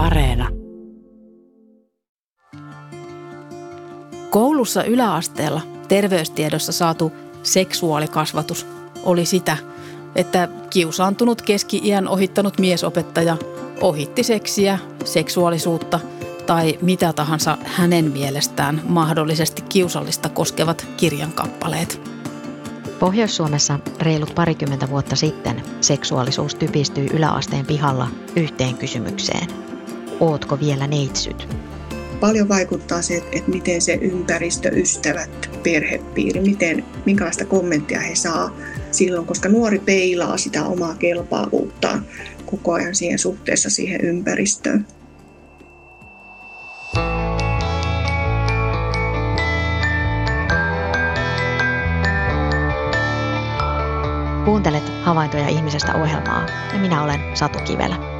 Areena. Koulussa yläasteella terveystiedossa saatu seksuaalikasvatus oli sitä, että kiusaantunut keski-iän ohittanut miesopettaja ohitti seksiä, seksuaalisuutta tai mitä tahansa hänen mielestään mahdollisesti kiusallista koskevat kirjankappaleet. Pohjois-Suomessa reilut parikymmentä vuotta sitten seksuaalisuus typistyi yläasteen pihalla yhteen kysymykseen. Ootko vielä neitsyt? Paljon vaikuttaa se, että miten se ympäristö, ystävät, perhepiiri, miten, minkälaista kommenttia he saa silloin, koska nuori peilaa sitä omaa kelpaavuuttaan koko ajan siihen suhteessa siihen ympäristöön. Kuuntelet havaintoja ihmisestä ohjelmaa ja minä olen Satu Kivelä.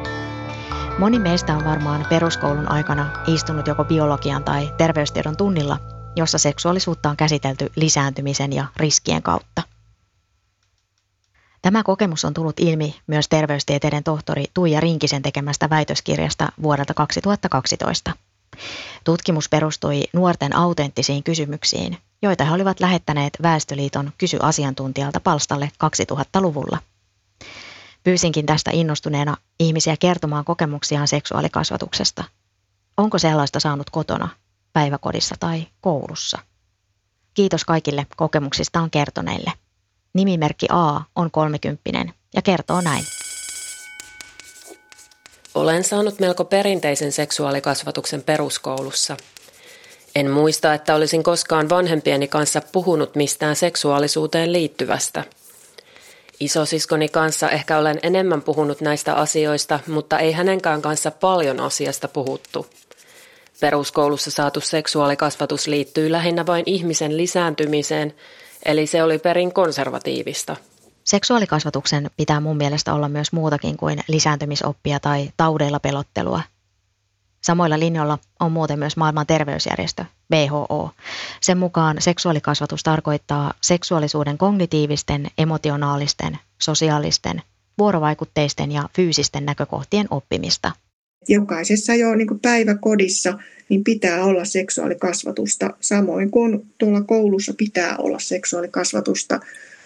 Moni meistä on varmaan peruskoulun aikana istunut joko biologian tai terveystiedon tunnilla, jossa seksuaalisuutta on käsitelty lisääntymisen ja riskien kautta. Tämä kokemus on tullut ilmi myös terveystieteiden tohtori Tuija Rinkisen tekemästä väitöskirjasta vuodelta 2012. Tutkimus perustui nuorten autenttisiin kysymyksiin, joita he olivat lähettäneet Väestöliiton kysy-asiantuntijalta palstalle 2000-luvulla. Pyysinkin tästä innostuneena ihmisiä kertomaan kokemuksiaan seksuaalikasvatuksesta. Onko sellaista saanut kotona, päiväkodissa tai koulussa? Kiitos kaikille kokemuksistaan kertoneille. Nimimerkki A on kolmekymppinen ja kertoo näin. Olen saanut melko perinteisen seksuaalikasvatuksen peruskoulussa. En muista, että olisin koskaan vanhempieni kanssa puhunut mistään seksuaalisuuteen liittyvästä. Isosiskoni kanssa ehkä olen enemmän puhunut näistä asioista, mutta ei hänenkään kanssa paljon asiasta puhuttu. Peruskoulussa saatu seksuaalikasvatus liittyy lähinnä vain ihmisen lisääntymiseen, eli se oli perin konservatiivista – Seksuaalikasvatuksen pitää mun mielestä olla myös muutakin kuin lisääntymisoppia tai taudeilla pelottelua. Samoilla linjoilla on muuten myös maailman terveysjärjestö, WHO. Sen mukaan seksuaalikasvatus tarkoittaa seksuaalisuuden kognitiivisten, emotionaalisten, sosiaalisten, vuorovaikutteisten ja fyysisten näkökohtien oppimista. Jokaisessa jo niin päiväkodissa niin pitää olla seksuaalikasvatusta, samoin kuin tuolla koulussa pitää olla seksuaalikasvatusta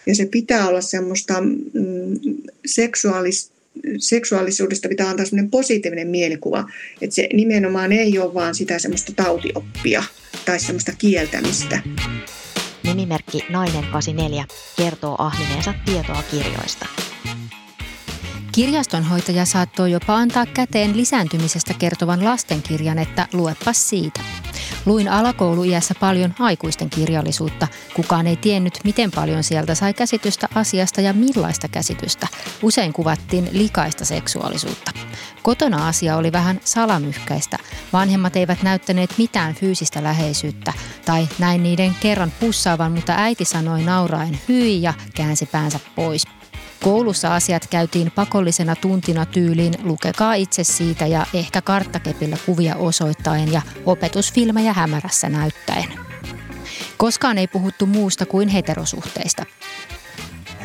ja se pitää olla semmoista mm, seksuaalis, seksuaalisuudesta pitää antaa semmoinen positiivinen mielikuva. Että se nimenomaan ei ole vaan sitä semmoista tautioppia tai semmoista kieltämistä. Nimimerkki Nainen84 kertoo ahmineensa tietoa kirjoista. Kirjastonhoitaja saattoi jopa antaa käteen lisääntymisestä kertovan lastenkirjan, että luepas siitä – Luin alakouluiässä paljon aikuisten kirjallisuutta. Kukaan ei tiennyt, miten paljon sieltä sai käsitystä asiasta ja millaista käsitystä. Usein kuvattiin likaista seksuaalisuutta. Kotona asia oli vähän salamyhkäistä. Vanhemmat eivät näyttäneet mitään fyysistä läheisyyttä. Tai näin niiden kerran pussaavan, mutta äiti sanoi nauraen hyi ja käänsi päänsä pois. Koulussa asiat käytiin pakollisena tuntina tyyliin lukekaa itse siitä ja ehkä karttakepillä kuvia osoittaen ja opetusfilmejä hämärässä näyttäen. Koskaan ei puhuttu muusta kuin heterosuhteista.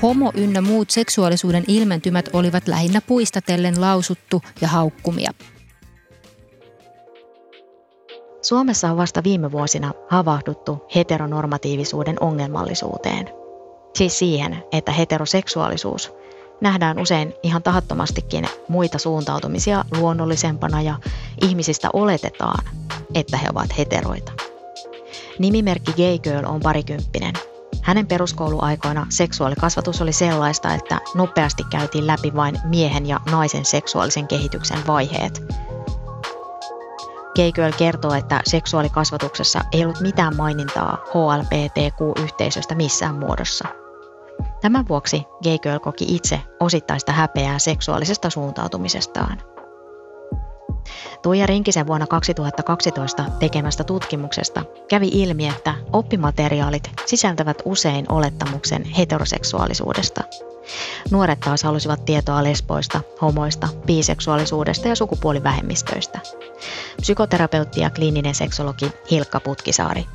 Homo ynnä muut seksuaalisuuden ilmentymät olivat lähinnä puistatellen lausuttu ja haukkumia. Suomessa on vasta viime vuosina havahduttu heteronormatiivisuuden ongelmallisuuteen – Siis siihen, että heteroseksuaalisuus nähdään usein ihan tahattomastikin muita suuntautumisia luonnollisempana ja ihmisistä oletetaan, että he ovat heteroita. Nimimerkki Gay Girl on parikymppinen. Hänen peruskouluaikoina seksuaalikasvatus oli sellaista, että nopeasti käytiin läpi vain miehen ja naisen seksuaalisen kehityksen vaiheet. Gay kertoo, että seksuaalikasvatuksessa ei ollut mitään mainintaa HLBTQ-yhteisöstä missään muodossa – Tämän vuoksi Gay koki itse osittaista häpeää seksuaalisesta suuntautumisestaan. Tuija Rinkisen vuonna 2012 tekemästä tutkimuksesta kävi ilmi, että oppimateriaalit sisältävät usein olettamuksen heteroseksuaalisuudesta. Nuoret taas halusivat tietoa lesboista, homoista, biseksuaalisuudesta ja sukupuolivähemmistöistä. Psykoterapeutti ja kliininen seksologi Hilkka Putkisaari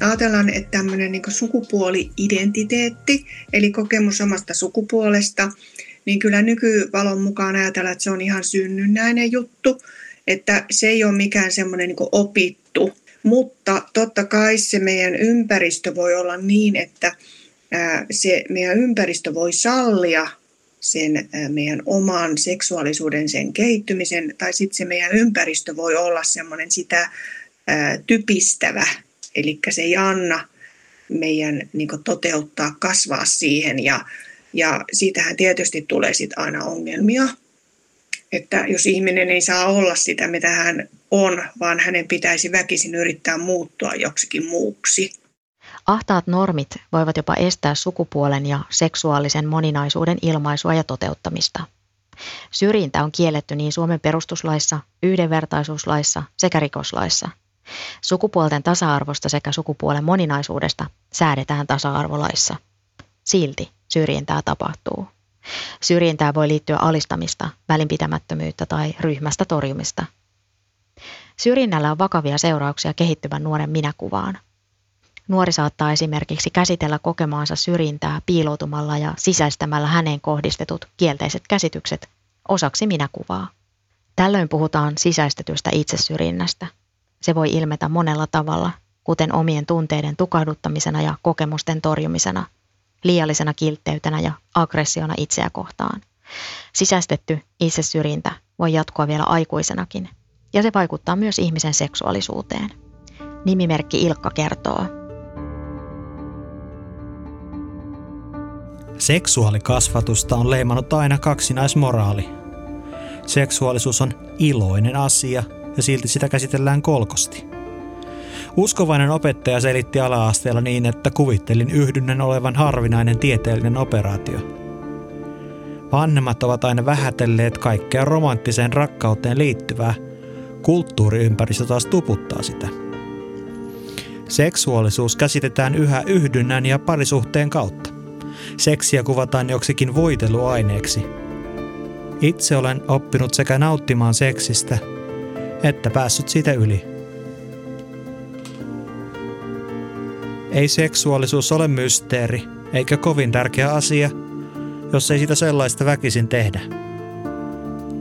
ajatellaan, että tämmöinen niin sukupuoli-identiteetti, eli kokemus omasta sukupuolesta, niin kyllä nykyvalon mukaan ajatellaan, että se on ihan synnynnäinen juttu. että se ei ole mikään semmoinen niin opittu, mutta totta kai se meidän ympäristö voi olla niin, että se meidän ympäristö voi sallia sen meidän oman seksuaalisuuden, sen kehittymisen, tai sitten se meidän ympäristö voi olla semmoinen sitä typistävä, eli se ei anna meidän niin toteuttaa, kasvaa siihen, ja, ja siitähän tietysti tulee sitten aina ongelmia, että jos ihminen ei saa olla sitä, mitä hän on, vaan hänen pitäisi väkisin yrittää muuttua joksikin muuksi. Ahtaat normit voivat jopa estää sukupuolen ja seksuaalisen moninaisuuden ilmaisua ja toteuttamista. Syrjintä on kielletty niin Suomen perustuslaissa, yhdenvertaisuuslaissa sekä rikoslaissa. Sukupuolten tasa-arvosta sekä sukupuolen moninaisuudesta säädetään tasa-arvolaissa. Silti syrjintää tapahtuu. Syrjintää voi liittyä alistamista, välinpitämättömyyttä tai ryhmästä torjumista. Syrjinnällä on vakavia seurauksia kehittyvän nuoren minäkuvaan. Nuori saattaa esimerkiksi käsitellä kokemaansa syrjintää piiloutumalla ja sisäistämällä häneen kohdistetut kielteiset käsitykset osaksi minäkuvaa. Tällöin puhutaan sisäistetystä itsesyrjinnästä. Se voi ilmetä monella tavalla, kuten omien tunteiden tukahduttamisena ja kokemusten torjumisena – liiallisena kiltteytenä ja aggressiona itseä kohtaan. Sisäistetty itsesyrjintä voi jatkua vielä aikuisenakin, ja se vaikuttaa myös ihmisen seksuaalisuuteen. Nimimerkki Ilkka kertoo. Seksuaalikasvatusta on leimannut aina kaksinaismoraali. Seksuaalisuus on iloinen asia ja silti sitä käsitellään kolkosti – Uskovainen opettaja selitti ala-asteella niin, että kuvittelin yhdynnän olevan harvinainen tieteellinen operaatio. Vanhemmat ovat aina vähätelleet kaikkea romanttiseen rakkauteen liittyvää. Kulttuuriympäristö taas tuputtaa sitä. Seksuaalisuus käsitetään yhä yhdynnän ja parisuhteen kautta. Seksiä kuvataan joksikin voiteluaineeksi. Itse olen oppinut sekä nauttimaan seksistä, että päässyt siitä yli. Ei seksuaalisuus ole mysteeri, eikä kovin tärkeä asia, jos ei sitä sellaista väkisin tehdä.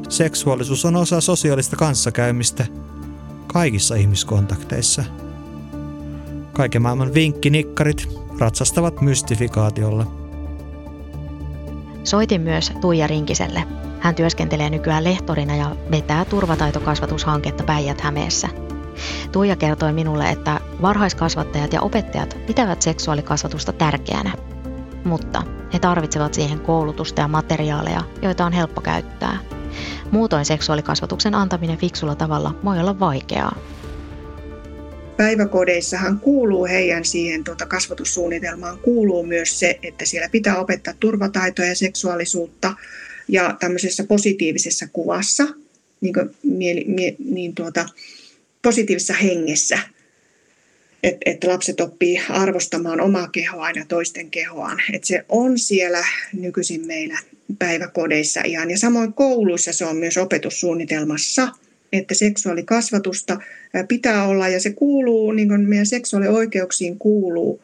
Seksuaalisuus on osa sosiaalista kanssakäymistä kaikissa ihmiskontakteissa. Kaiken maailman vinkkinikkarit ratsastavat mystifikaatiolla. Soitin myös Tuija Rinkiselle. Hän työskentelee nykyään lehtorina ja vetää turvataitokasvatushanketta Päijät-Hämeessä – Tuija kertoi minulle, että varhaiskasvattajat ja opettajat pitävät seksuaalikasvatusta tärkeänä, mutta he tarvitsevat siihen koulutusta ja materiaaleja, joita on helppo käyttää. Muutoin seksuaalikasvatuksen antaminen fiksulla tavalla voi olla vaikeaa. Päiväkodeissahan kuuluu heidän siihen tuota kasvatussuunnitelmaan kuuluu myös se, että siellä pitää opettaa turvataitoja ja seksuaalisuutta ja tämmöisessä positiivisessa kuvassa, niin, kuin, mieli, mie, niin tuota, positiivisessa hengessä, että et lapset oppii arvostamaan omaa kehoaan ja toisten kehoaan. Et se on siellä nykyisin meillä päiväkodeissa ihan. Ja samoin kouluissa se on myös opetussuunnitelmassa, että seksuaalikasvatusta pitää olla ja se kuuluu, niin kuin meidän seksuaalioikeuksiin kuuluu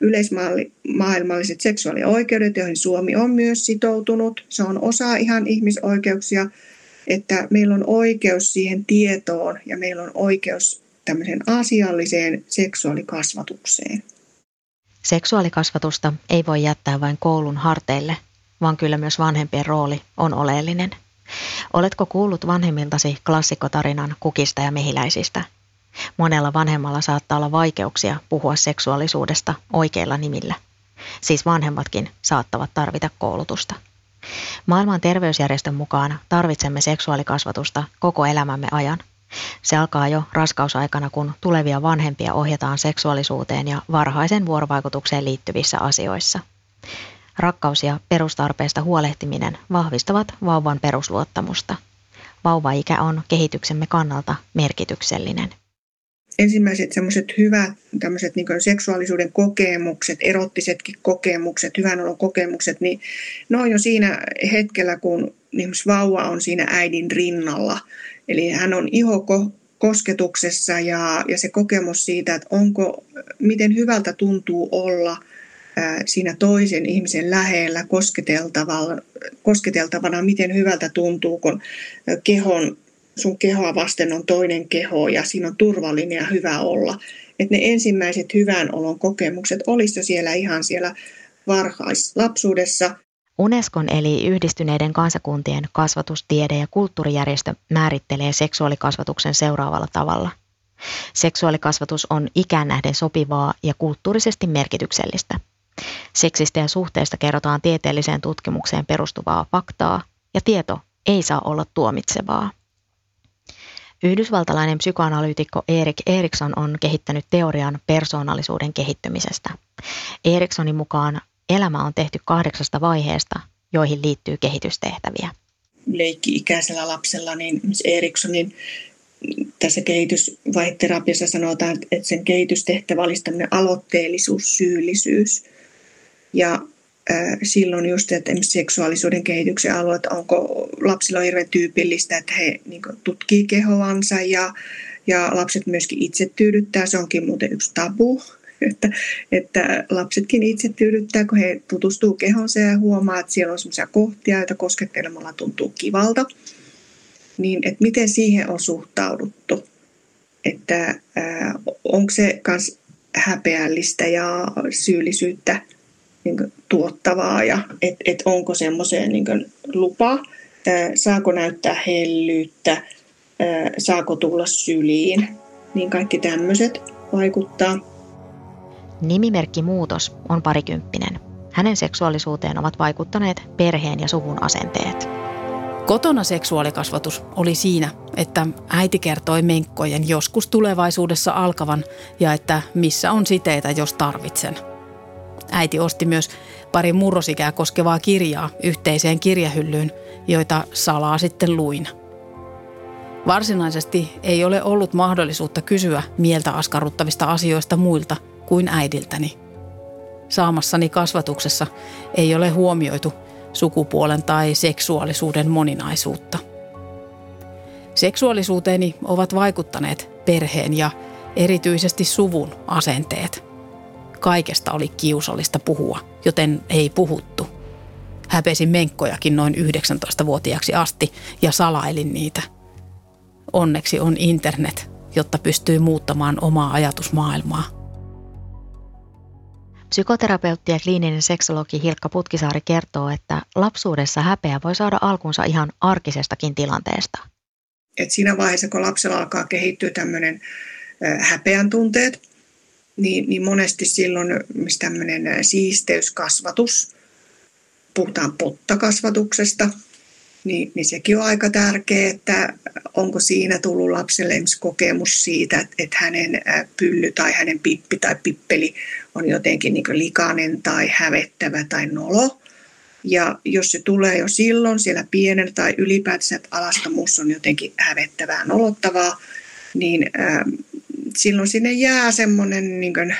yleismaailmalliset seksuaalioikeudet, joihin Suomi on myös sitoutunut. Se on osa ihan ihmisoikeuksia että meillä on oikeus siihen tietoon ja meillä on oikeus tämmöiseen asialliseen seksuaalikasvatukseen. Seksuaalikasvatusta ei voi jättää vain koulun harteille, vaan kyllä myös vanhempien rooli on oleellinen. Oletko kuullut vanhemmiltasi klassikotarinan kukista ja mehiläisistä? Monella vanhemmalla saattaa olla vaikeuksia puhua seksuaalisuudesta oikeilla nimillä. Siis vanhemmatkin saattavat tarvita koulutusta. Maailman terveysjärjestön mukaan tarvitsemme seksuaalikasvatusta koko elämämme ajan. Se alkaa jo raskausaikana, kun tulevia vanhempia ohjataan seksuaalisuuteen ja varhaisen vuorovaikutukseen liittyvissä asioissa. Rakkaus ja perustarpeesta huolehtiminen vahvistavat vauvan perusluottamusta. Vauvaikä on kehityksemme kannalta merkityksellinen ensimmäiset semmoiset hyvät tämmöiset niin seksuaalisuuden kokemukset, erottisetkin kokemukset, hyvän olon kokemukset, niin ne on jo siinä hetkellä, kun vauva on siinä äidin rinnalla. Eli hän on iho kosketuksessa ja, ja se kokemus siitä, että onko, miten hyvältä tuntuu olla siinä toisen ihmisen lähellä kosketeltavana, miten hyvältä tuntuu, kun kehon sun kehoa vasten on toinen keho ja siinä on turvallinen ja hyvä olla. Että ne ensimmäiset hyvän olon kokemukset olisi siellä ihan siellä varhaislapsuudessa. Unescon eli Yhdistyneiden kansakuntien kasvatustiede- ja kulttuurijärjestö määrittelee seksuaalikasvatuksen seuraavalla tavalla. Seksuaalikasvatus on ikään nähden sopivaa ja kulttuurisesti merkityksellistä. Seksistä suhteesta kerrotaan tieteelliseen tutkimukseen perustuvaa faktaa, ja tieto ei saa olla tuomitsevaa. Yhdysvaltalainen psykoanalyytikko Erik Erikson on kehittänyt teorian persoonallisuuden kehittymisestä. Eriksonin mukaan elämä on tehty kahdeksasta vaiheesta, joihin liittyy kehitystehtäviä. Leikki-ikäisellä lapsella, niin Eriksonin tässä kehitysvaiheterapiassa sanotaan, että sen kehitystehtävä olisi tämmöinen aloitteellisuus, syyllisyys. Ja silloin just, että seksuaalisuuden kehityksen alueet, onko lapsilla on hirveän tyypillistä, että he niin tutkii kehoansa ja, ja lapset myöskin itse tyydyttää. Se onkin muuten yksi tabu, että, että lapsetkin itse tyydyttää, kun he tutustuu kehonsa ja huomaa, että siellä on sellaisia kohtia, joita koskettelemalla tuntuu kivalta. Niin, että miten siihen on suhtauduttu? Että äh, onko se myös häpeällistä ja syyllisyyttä – niin tuottavaa ja että et onko semmoiseen niin lupa, saako näyttää hellyyttä, saako tulla syliin, niin kaikki tämmöiset vaikuttaa. Nimimerkki Muutos on parikymppinen. Hänen seksuaalisuuteen ovat vaikuttaneet perheen ja suvun asenteet. Kotona seksuaalikasvatus oli siinä, että äiti kertoi menkkojen joskus tulevaisuudessa alkavan ja että missä on siteitä, jos tarvitsen – Äiti osti myös pari murrosikää koskevaa kirjaa yhteiseen kirjahyllyyn, joita salaa sitten luin. Varsinaisesti ei ole ollut mahdollisuutta kysyä mieltä askarruttavista asioista muilta kuin äidiltäni. Saamassani kasvatuksessa ei ole huomioitu sukupuolen tai seksuaalisuuden moninaisuutta. Seksuaalisuuteeni ovat vaikuttaneet perheen ja erityisesti suvun asenteet – Kaikesta oli kiusallista puhua, joten ei puhuttu. Häpesin menkkojakin noin 19-vuotiaaksi asti ja salailin niitä. Onneksi on internet, jotta pystyy muuttamaan omaa ajatusmaailmaa. Psykoterapeutti ja kliininen seksologi Hilkka Putkisaari kertoo, että lapsuudessa häpeä voi saada alkunsa ihan arkisestakin tilanteesta. Et siinä vaiheessa, kun lapsella alkaa kehittyä tämmöinen häpeän tunteet, niin, niin monesti silloin tämmöinen siisteyskasvatus, puhutaan pottakasvatuksesta, niin, niin sekin on aika tärkeää, että onko siinä tullut lapselle kokemus siitä, että, että hänen pylly tai hänen pippi tai pippeli on jotenkin niin likainen tai hävettävä tai nolo. Ja jos se tulee jo silloin siellä pienen tai ylipäätänsä, että alastomuus on jotenkin hävettävää, nolottavaa, niin silloin sinne jää semmoinen niin kuin,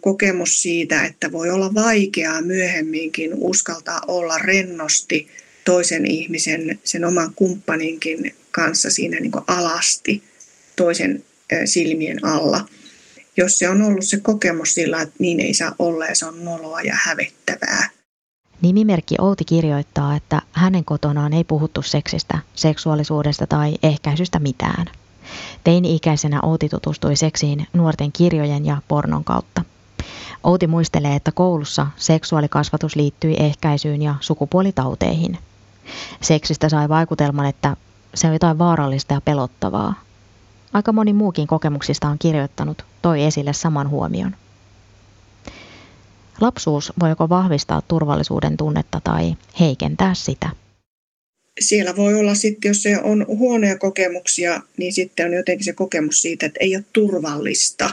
kokemus siitä, että voi olla vaikeaa myöhemminkin uskaltaa olla rennosti toisen ihmisen, sen oman kumppaninkin kanssa siinä niin alasti toisen silmien alla. Jos se on ollut se kokemus sillä, että niin ei saa olla ja se on noloa ja hävettävää. Nimimerkki Outi kirjoittaa, että hänen kotonaan ei puhuttu seksistä, seksuaalisuudesta tai ehkäisystä mitään. Teini-ikäisenä Outi tutustui seksiin nuorten kirjojen ja pornon kautta. Outi muistelee, että koulussa seksuaalikasvatus liittyi ehkäisyyn ja sukupuolitauteihin. Seksistä sai vaikutelman, että se on jotain vaarallista ja pelottavaa. Aika moni muukin kokemuksista on kirjoittanut, toi esille saman huomion. Lapsuus voi joko vahvistaa turvallisuuden tunnetta tai heikentää sitä siellä voi olla sitten, jos se on huonoja kokemuksia, niin sitten on jotenkin se kokemus siitä, että ei ole turvallista.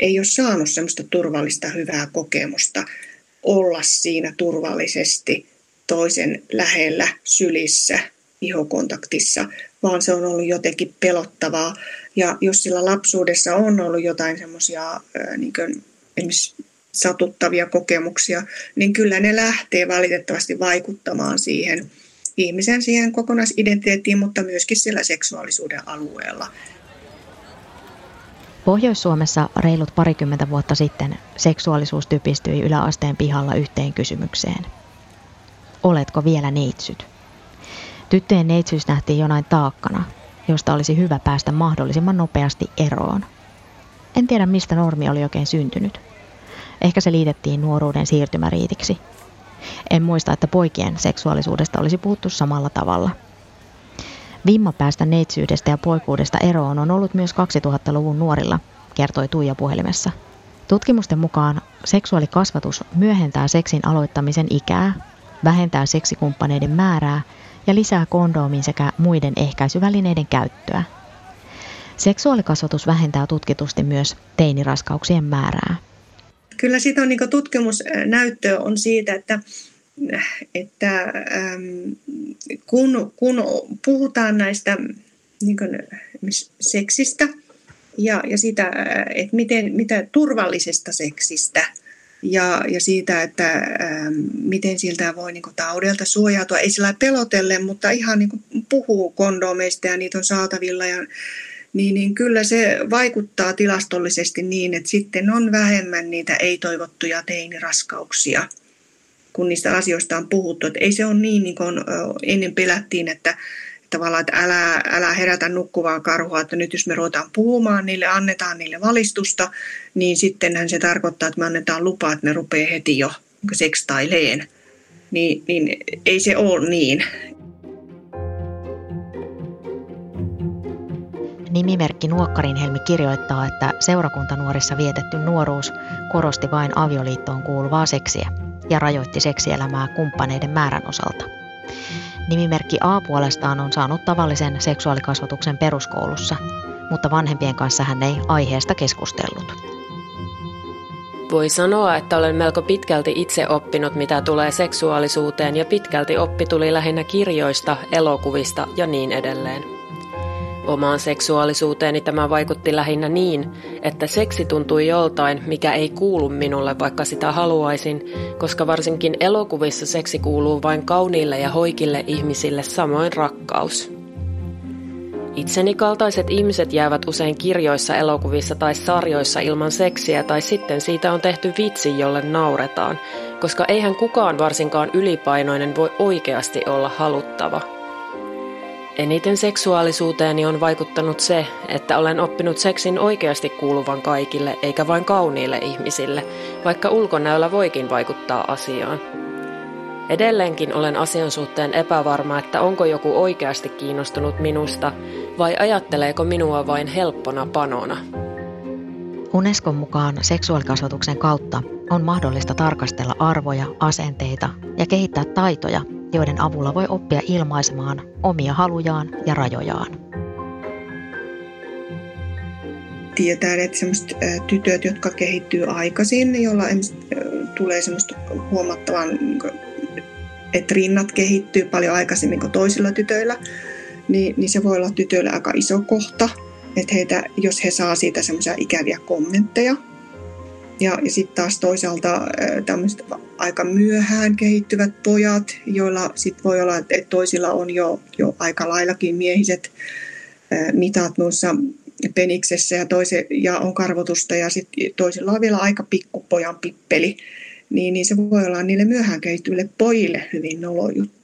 Ei ole saanut semmoista turvallista hyvää kokemusta olla siinä turvallisesti toisen lähellä, sylissä, ihokontaktissa, vaan se on ollut jotenkin pelottavaa. Ja jos sillä lapsuudessa on ollut jotain semmoisia niin esimerkiksi satuttavia kokemuksia, niin kyllä ne lähtee valitettavasti vaikuttamaan siihen ihmisen siihen kokonaisidentiteettiin, mutta myöskin sillä seksuaalisuuden alueella. Pohjois-Suomessa reilut parikymmentä vuotta sitten seksuaalisuus typistyi yläasteen pihalla yhteen kysymykseen. Oletko vielä neitsyt? Tyttöjen neitsyys nähtiin jonain taakkana, josta olisi hyvä päästä mahdollisimman nopeasti eroon. En tiedä mistä normi oli oikein syntynyt. Ehkä se liitettiin nuoruuden siirtymäriitiksi. En muista, että poikien seksuaalisuudesta olisi puhuttu samalla tavalla. Vimma päästä neitsyydestä ja poikuudesta eroon on ollut myös 2000-luvun nuorilla, kertoi Tuija puhelimessa. Tutkimusten mukaan seksuaalikasvatus myöhentää seksin aloittamisen ikää, vähentää seksikumppaneiden määrää ja lisää kondoomin sekä muiden ehkäisyvälineiden käyttöä. Seksuaalikasvatus vähentää tutkitusti myös teiniraskauksien määrää. Kyllä siitä on niin tutkimusnäyttöä on siitä, että, että kun, kun puhutaan näistä niin kuin, seksistä ja, ja sitä, että miten, mitä turvallisesta seksistä – ja, ja siitä, että miten siltä voi niin kuin, taudelta suojautua. Ei sillä pelotelle, mutta ihan niin kuin, puhuu kondomeista ja niitä on saatavilla. Ja, niin, niin kyllä se vaikuttaa tilastollisesti niin, että sitten on vähemmän niitä ei-toivottuja teiniraskauksia, kun niistä asioista on puhuttu. Että ei se ole niin, niin kuin ennen pelättiin, että tavallaan, että älä, älä herätä nukkuvaa karhua, että nyt jos me ruvetaan puhumaan niille, annetaan niille valistusta, niin sittenhän se tarkoittaa, että me annetaan lupaa, että ne rupeaa heti jo sekstaileen. Niin, niin ei se ole niin. Nimimerkki Nuokkarin Helmi kirjoittaa, että seurakuntanuorissa vietetty nuoruus korosti vain avioliittoon kuuluvaa seksiä ja rajoitti seksielämää kumppaneiden määrän osalta – Nimimerkki A puolestaan on saanut tavallisen seksuaalikasvatuksen peruskoulussa, mutta vanhempien kanssa hän ei aiheesta keskustellut. Voi sanoa, että olen melko pitkälti itse oppinut, mitä tulee seksuaalisuuteen, ja pitkälti oppi tuli lähinnä kirjoista, elokuvista ja niin edelleen. Omaan seksuaalisuuteeni tämä vaikutti lähinnä niin, että seksi tuntui joltain, mikä ei kuulu minulle, vaikka sitä haluaisin, koska varsinkin elokuvissa seksi kuuluu vain kauniille ja hoikille ihmisille samoin rakkaus. Itseni kaltaiset ihmiset jäävät usein kirjoissa, elokuvissa tai sarjoissa ilman seksiä tai sitten siitä on tehty vitsi, jolle nauretaan, koska eihän kukaan varsinkaan ylipainoinen voi oikeasti olla haluttava – Eniten seksuaalisuuteeni on vaikuttanut se, että olen oppinut seksin oikeasti kuuluvan kaikille eikä vain kauniille ihmisille, vaikka ulkonäöllä voikin vaikuttaa asiaan. Edelleenkin olen asian suhteen epävarma, että onko joku oikeasti kiinnostunut minusta vai ajatteleeko minua vain helppona panona. Unescon mukaan seksuaalikasvatuksen kautta on mahdollista tarkastella arvoja, asenteita ja kehittää taitoja, joiden avulla voi oppia ilmaisemaan omia halujaan ja rajojaan. Tiedetään, että sellaiset tytöt, jotka kehittyy aikaisin, joilla tulee semmoista huomattavan, niin että rinnat kehittyy paljon aikaisemmin kuin toisilla tytöillä, niin, niin se voi olla tytöille aika iso kohta, että heitä, jos he saa siitä semmoisia ikäviä kommentteja, ja, ja sitten taas toisaalta tämmöiset aika myöhään kehittyvät pojat, joilla sitten voi olla, että toisilla on jo, jo aika laillakin miehiset mitat noissa peniksessä ja, toise, ja on karvotusta ja sitten toisilla on vielä aika pikkupojan pippeli, niin, niin se voi olla niille myöhään kehittyville pojille hyvin nolo juttu,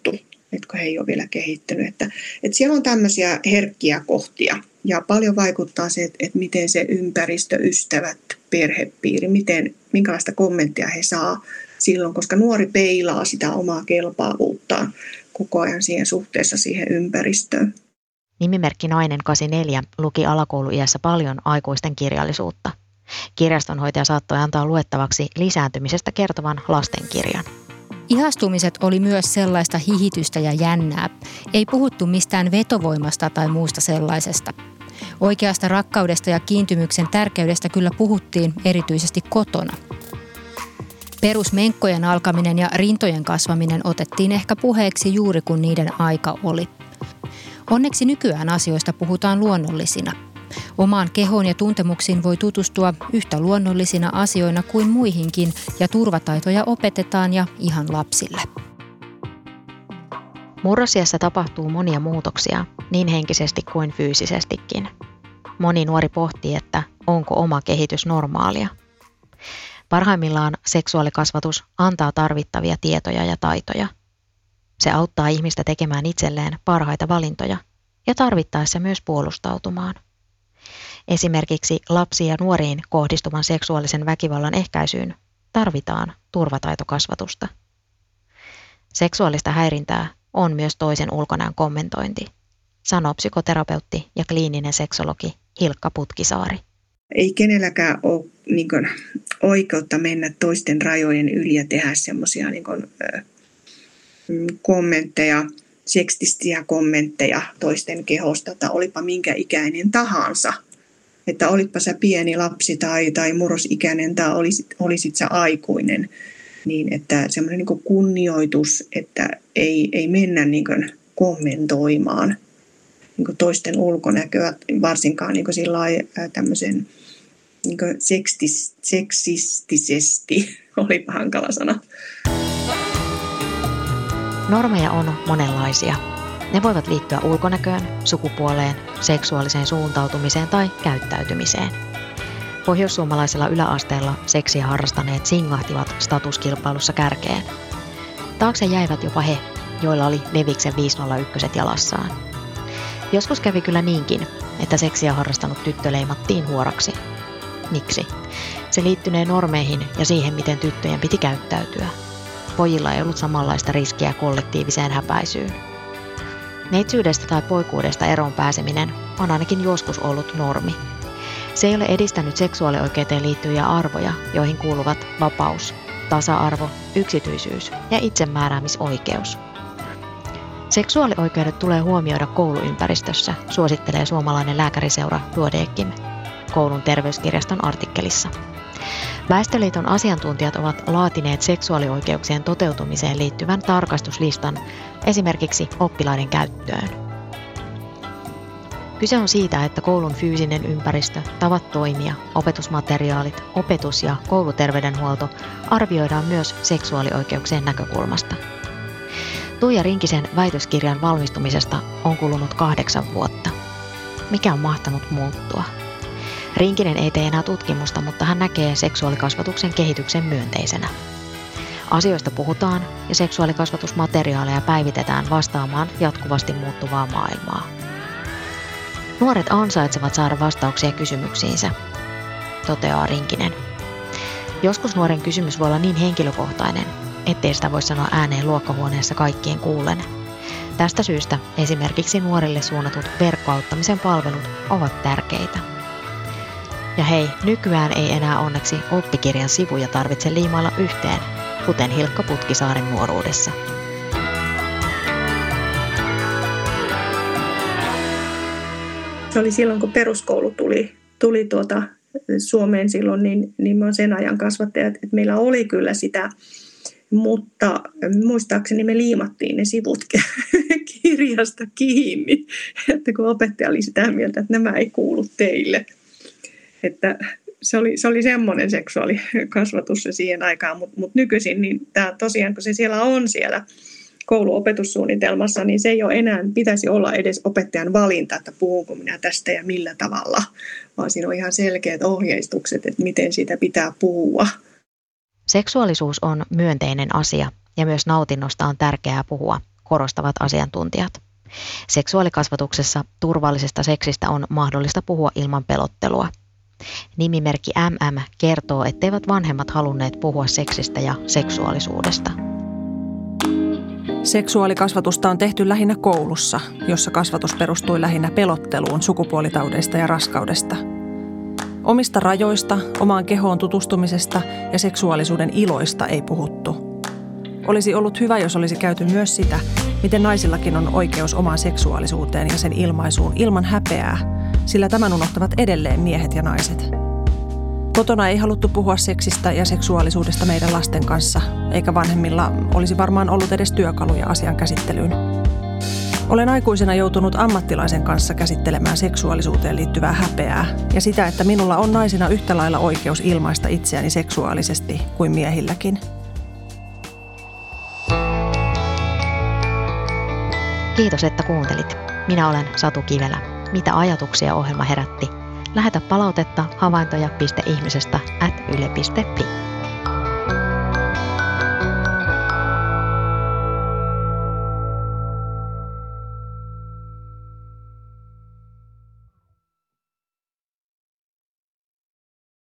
kun he ei ole vielä kehittynyt. Että, että siellä on tämmöisiä herkkiä kohtia ja paljon vaikuttaa se, että, että miten se ympäristö, ystävät, perhepiiri, miten, minkälaista kommenttia he saa silloin, koska nuori peilaa sitä omaa kelpaavuuttaan koko ajan siihen suhteessa siihen ympäristöön. Nimimerkki Nainen 84 luki alakouluiässä paljon aikuisten kirjallisuutta. Kirjastonhoitaja saattoi antaa luettavaksi lisääntymisestä kertovan lastenkirjan. Ihastumiset oli myös sellaista hihitystä ja jännää. Ei puhuttu mistään vetovoimasta tai muusta sellaisesta. Oikeasta rakkaudesta ja kiintymyksen tärkeydestä kyllä puhuttiin erityisesti kotona. Perusmenkkojen alkaminen ja rintojen kasvaminen otettiin ehkä puheeksi juuri kun niiden aika oli. Onneksi nykyään asioista puhutaan luonnollisina. Omaan kehoon ja tuntemuksiin voi tutustua yhtä luonnollisina asioina kuin muihinkin ja turvataitoja opetetaan ja ihan lapsille. Murrosiassa tapahtuu monia muutoksia, niin henkisesti kuin fyysisestikin. Moni nuori pohtii, että onko oma kehitys normaalia. Parhaimmillaan seksuaalikasvatus antaa tarvittavia tietoja ja taitoja. Se auttaa ihmistä tekemään itselleen parhaita valintoja ja tarvittaessa myös puolustautumaan. Esimerkiksi lapsiin ja nuoriin kohdistuvan seksuaalisen väkivallan ehkäisyyn tarvitaan turvataitokasvatusta. Seksuaalista häirintää on myös toisen ulkonäön kommentointi, sanoo psykoterapeutti ja kliininen seksologi Hilkka Putkisaari. Ei kenelläkään ole niin kuin, oikeutta mennä toisten rajojen yli ja tehdä semmoisia niin kommentteja, sekstistisiä kommentteja toisten kehosta tai olipa minkä ikäinen tahansa. Että olitpa sä pieni lapsi tai, tai murrosikäinen tai olisit, olisit sä aikuinen. Niin että semmoinen niin kunnioitus, että ei, ei mennä niin kommentoimaan niin toisten ulkonäköä, varsinkaan niin sillä tämmöisen niin sekstis, seksistisesti, oli hankala sana. Normeja on monenlaisia. Ne voivat liittyä ulkonäköön, sukupuoleen, seksuaaliseen suuntautumiseen tai käyttäytymiseen. Pohjoissuomalaisella yläasteella seksiä harrastaneet singahtivat statuskilpailussa kärkeen. Taakse jäivät jopa he, joilla oli Leviksen 501 jalassaan. Joskus kävi kyllä niinkin, että seksiä harrastanut tyttö leimattiin huoraksi. Miksi? Se liittynee normeihin ja siihen, miten tyttöjen piti käyttäytyä. Pojilla ei ollut samanlaista riskiä kollektiiviseen häpäisyyn. Neitsyydestä tai poikuudesta eroon pääseminen on ainakin joskus ollut normi. Se ei ole edistänyt seksuaalioikeuteen liittyviä arvoja, joihin kuuluvat vapaus, tasa-arvo, yksityisyys ja itsemääräämisoikeus. Seksuaalioikeudet tulee huomioida kouluympäristössä, suosittelee suomalainen lääkäriseura Duodekim koulun terveyskirjaston artikkelissa. Väestöliiton asiantuntijat ovat laatineet seksuaalioikeuksien toteutumiseen liittyvän tarkastuslistan esimerkiksi oppilaiden käyttöön. Kyse on siitä, että koulun fyysinen ympäristö, tavat toimia, opetusmateriaalit, opetus ja kouluterveydenhuolto arvioidaan myös seksuaalioikeuksien näkökulmasta. Tuija Rinkisen väitöskirjan valmistumisesta on kulunut kahdeksan vuotta. Mikä on mahtanut muuttua? Rinkinen ei tee enää tutkimusta, mutta hän näkee seksuaalikasvatuksen kehityksen myönteisenä. Asioista puhutaan ja seksuaalikasvatusmateriaaleja päivitetään vastaamaan jatkuvasti muuttuvaa maailmaa. Nuoret ansaitsevat saada vastauksia kysymyksiinsä, toteaa Rinkinen. Joskus nuoren kysymys voi olla niin henkilökohtainen, ettei sitä voi sanoa ääneen luokkahuoneessa kaikkien kuulen. Tästä syystä esimerkiksi nuorille suunnatut verkkoauttamisen palvelut ovat tärkeitä. Ja hei, nykyään ei enää onneksi oppikirjan sivuja tarvitse liimailla yhteen, kuten Hilkka Putkisaaren nuoruudessa. Se oli silloin, kun peruskoulu tuli, tuli tuota Suomeen silloin, niin, niin mä sen ajan kasvattaja, että meillä oli kyllä sitä, mutta muistaakseni me liimattiin ne sivut kirjasta kiinni, että kun opettaja oli sitä mieltä, että nämä ei kuulu teille – että se oli, se oli semmoinen seksuaalikasvatus se siihen aikaan, mutta mut nykyisin niin tämä tosiaan, kun se siellä on siellä kouluopetussuunnitelmassa, niin se ei ole enää, pitäisi olla edes opettajan valinta, että puhunko minä tästä ja millä tavalla, vaan siinä on ihan selkeät ohjeistukset, että miten siitä pitää puhua. Seksuaalisuus on myönteinen asia ja myös nautinnosta on tärkeää puhua, korostavat asiantuntijat. Seksuaalikasvatuksessa turvallisesta seksistä on mahdollista puhua ilman pelottelua – Nimimerkki MM kertoo, etteivät vanhemmat halunneet puhua seksistä ja seksuaalisuudesta. Seksuaalikasvatusta on tehty lähinnä koulussa, jossa kasvatus perustui lähinnä pelotteluun sukupuolitaudeista ja raskaudesta. Omista rajoista, omaan kehoon tutustumisesta ja seksuaalisuuden iloista ei puhuttu. Olisi ollut hyvä, jos olisi käyty myös sitä, miten naisillakin on oikeus omaan seksuaalisuuteen ja sen ilmaisuun ilman häpeää sillä tämän unohtavat edelleen miehet ja naiset. Kotona ei haluttu puhua seksistä ja seksuaalisuudesta meidän lasten kanssa, eikä vanhemmilla olisi varmaan ollut edes työkaluja asian käsittelyyn. Olen aikuisena joutunut ammattilaisen kanssa käsittelemään seksuaalisuuteen liittyvää häpeää ja sitä, että minulla on naisena yhtä lailla oikeus ilmaista itseäni seksuaalisesti kuin miehilläkin. Kiitos, että kuuntelit. Minä olen Satu Kivelä mitä ajatuksia ohjelma herätti. Lähetä palautetta havaintoja.ihmisestä at yle.fi.